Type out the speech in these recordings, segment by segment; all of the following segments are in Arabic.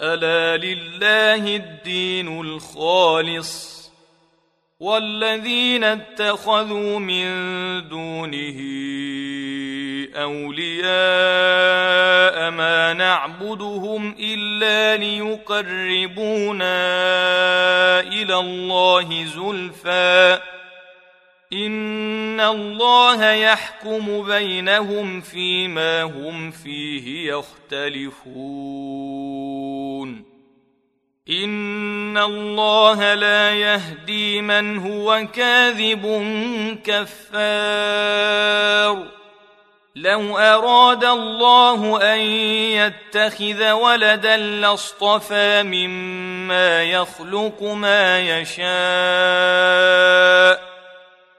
ألا لله الدين الخالص والذين اتخذوا من دونه أولياء ما نعبدهم إلا ليقربونا إلى الله زلفى ان الله يحكم بينهم فيما هم فيه يختلفون ان الله لا يهدي من هو كاذب كفار لو اراد الله ان يتخذ ولدا لاصطفى مما يخلق ما يشاء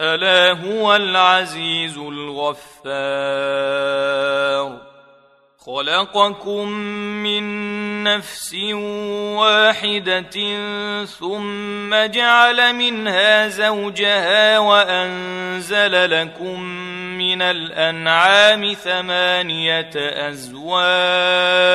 ألا هو العزيز الغفار. خلقكم من نفس واحدة ثم جعل منها زوجها وأنزل لكم من الأنعام ثمانية أزواج.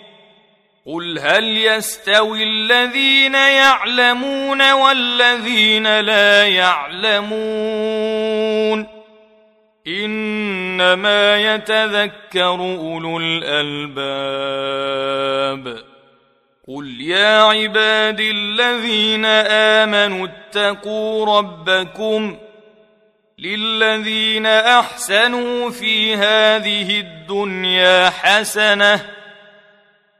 قل هل يستوي الذين يعلمون والذين لا يعلمون انما يتذكر اولو الالباب قل يا عبادي الذين امنوا اتقوا ربكم للذين احسنوا في هذه الدنيا حسنه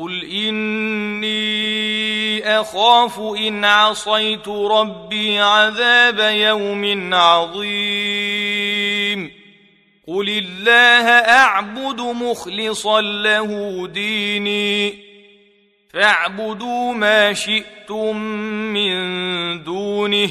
قل إني أخاف إن عصيت ربي عذاب يوم عظيم قل الله أعبد مخلصا له ديني فاعبدوا ما شئتم من دونه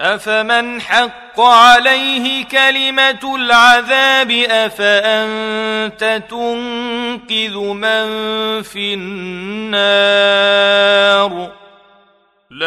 افمن حق عليه كلمه العذاب افانت تنقذ من في النار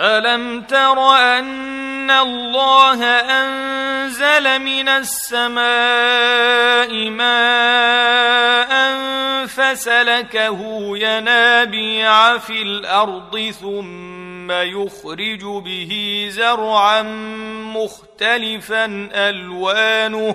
ألم تر أن الله أنزل من السماء ماء فسلكه ينابيع في الأرض ثم يخرج به زرعا مختلفا ألوانه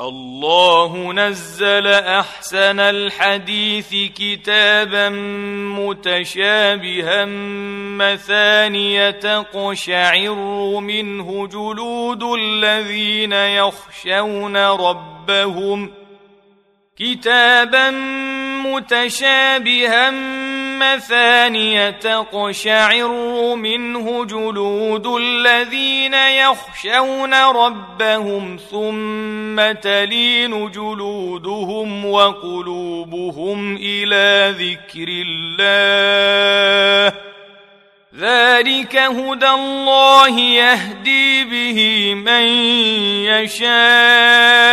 الله نزل أحسن الحديث كتابا متشابها مثانية تقشعر منه جلود الذين يخشون ربهم كتابا متشابها مثانية تقشعر منه جلود الذين يخشون ربهم ثم تلين جلودهم وقلوبهم إلى ذكر الله. ذلك هدى الله يهدي به من يشاء.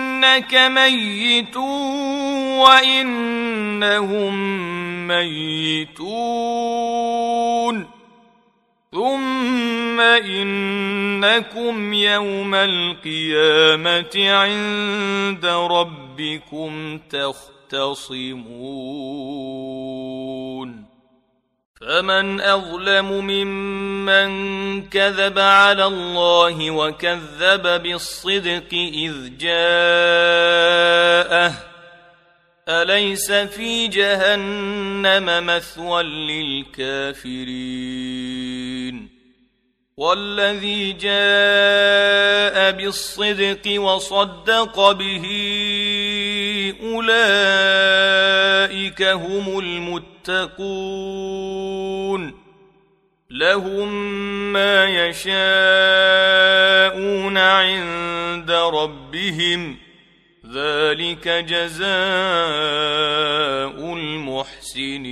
إنك ميت وإنهم ميتون. ثم إنكم يوم القيامة عند ربكم تخطئون يختصمون فمن أظلم ممن كذب على الله وكذب بالصدق إذ جاءه أليس في جهنم مثوى للكافرين؟ والذي جاء بالصدق وصدق به أولئك هم المتقون. لهم ما يشاءون عند ربهم. ذلك جزاء المحسنين.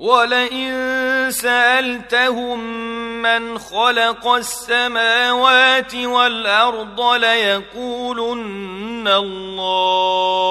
ولئن سألتهم من خلق السماوات والأرض ليقولن الله.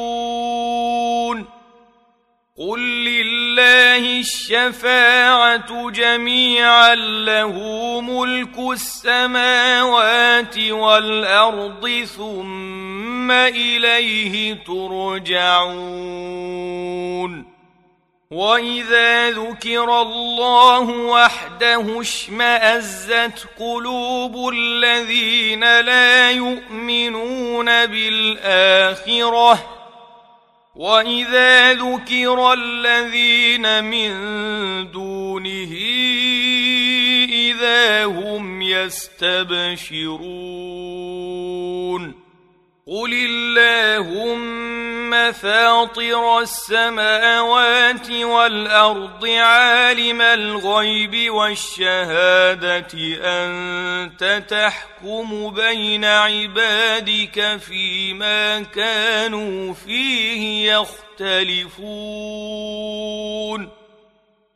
الشفاعة جميعا له ملك السماوات والأرض ثم إليه ترجعون. وإذا ذكر الله وحده اشمأزت قلوب الذين لا يؤمنون بالآخرة واذا ذكر الذين من دونه اذا هم يستبشرون قل اللهم فاطر السماوات والأرض عالم الغيب والشهادة أنت تحكم بين عبادك فيما كانوا فيه يختلفون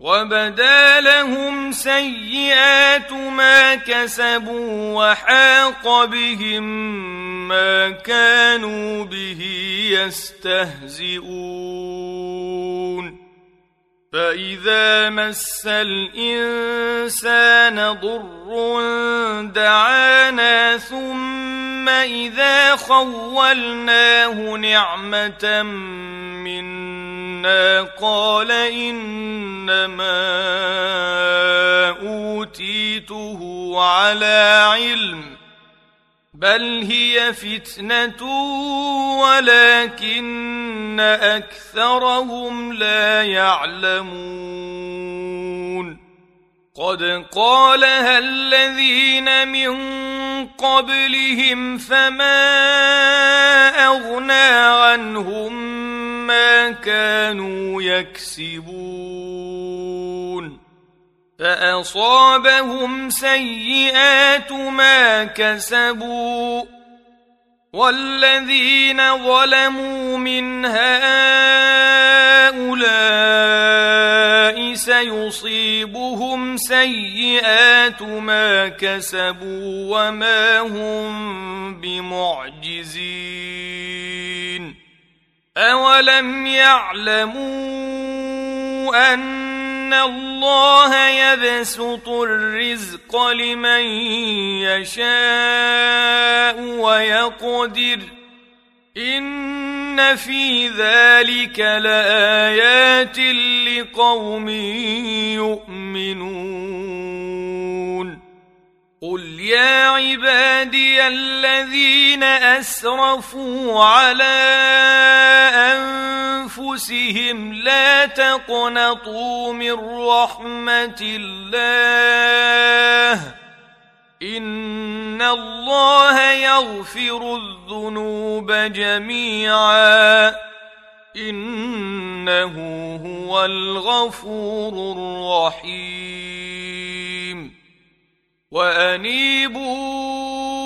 وبدا لهم سيئات ما كسبوا وحاق بهم ما كانوا به يستهزئون فاذا مس الانسان ضر دعانا ثم اذا خولناه نعمه منا قال إنما أوتيته على علم بل هي فتنة ولكن أكثرهم لا يعلمون. قد قالها الذين من قبلهم فما كانوا يكسبون فأصابهم سيئات ما كسبوا والذين ظلموا من هؤلاء سيصيبهم سيئات ما كسبوا وما هم بمعجزين اولم يعلموا ان الله يبسط الرزق لمن يشاء ويقدر ان في ذلك لايات لقوم يؤمنون قل يا عبادي الذين اسرفوا على أنفسهم لا تقنطوا من رحمة الله. إن الله يغفر الذنوب جميعا. إنه هو الغفور الرحيم. وأنيبوا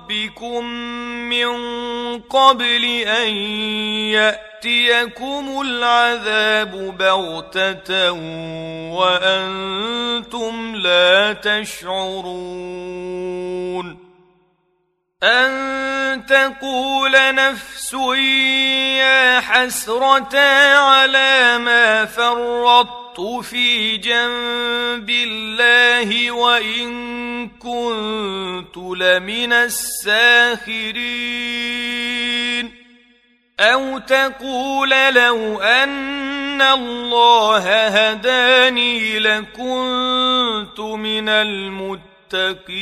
من قبل ان ياتيكم العذاب بغته وأنتم لا تشعرون أن تقول نفس يا حسرة على ما فرطت في جنب الله وإن كنت لمن الساخرين أو تقول لو أن الله هداني لكنت من المتقين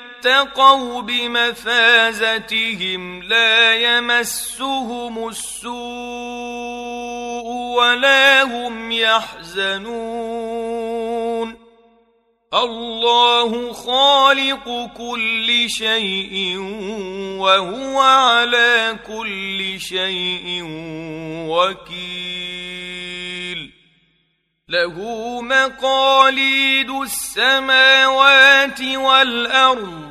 اتقوا بمفازتهم لا يمسهم السوء ولا هم يحزنون. الله خالق كل شيء وهو على كل شيء وكيل. له مقاليد السماوات والأرض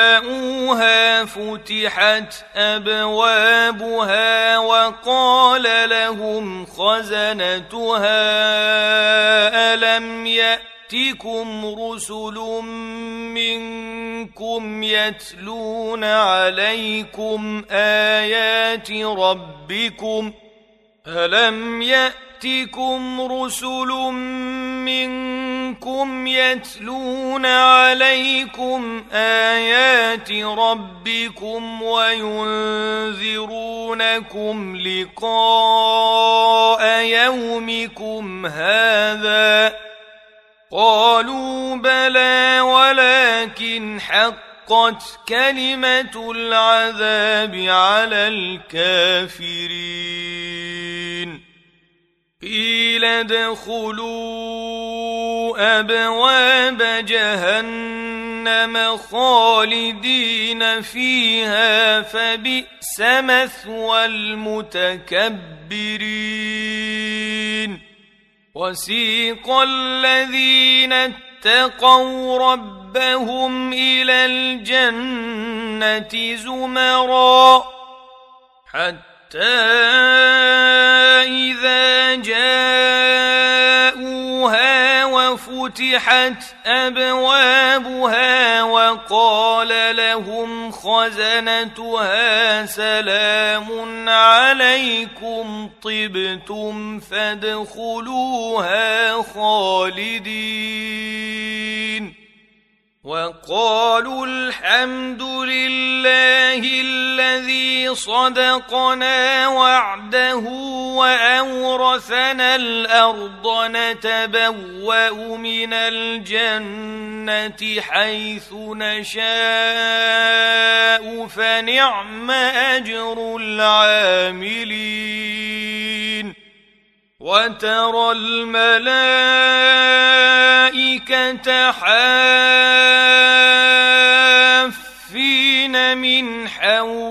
جاءوها فتحت أبوابها وقال لهم خزنتها ألم يأتكم رسل منكم يتلون عليكم آيات ربكم الم ياتكم رسل منكم يتلون عليكم ايات ربكم وينذرونكم لقاء يومكم هذا قالوا بلى ولكن حقت كلمة العذاب على الكافرين. قيل ادخلوا أبواب جهنم خالدين فيها فبئس مثوى المتكبرين. وسيق الذين اتقوا ربهم إلى الجنة زمرا حتى إذا جاءوها وفتحت أبوابها وقال لهم خزنتها سلام عليكم طبتم فادخلوها خالدين. وقالوا الحمد لله الذي صدقنا وعده وأورثنا الأرض نتبوأ من الجنة حيث نشاء فنعم أجر العاملين. وترى الملائكة حافين من حول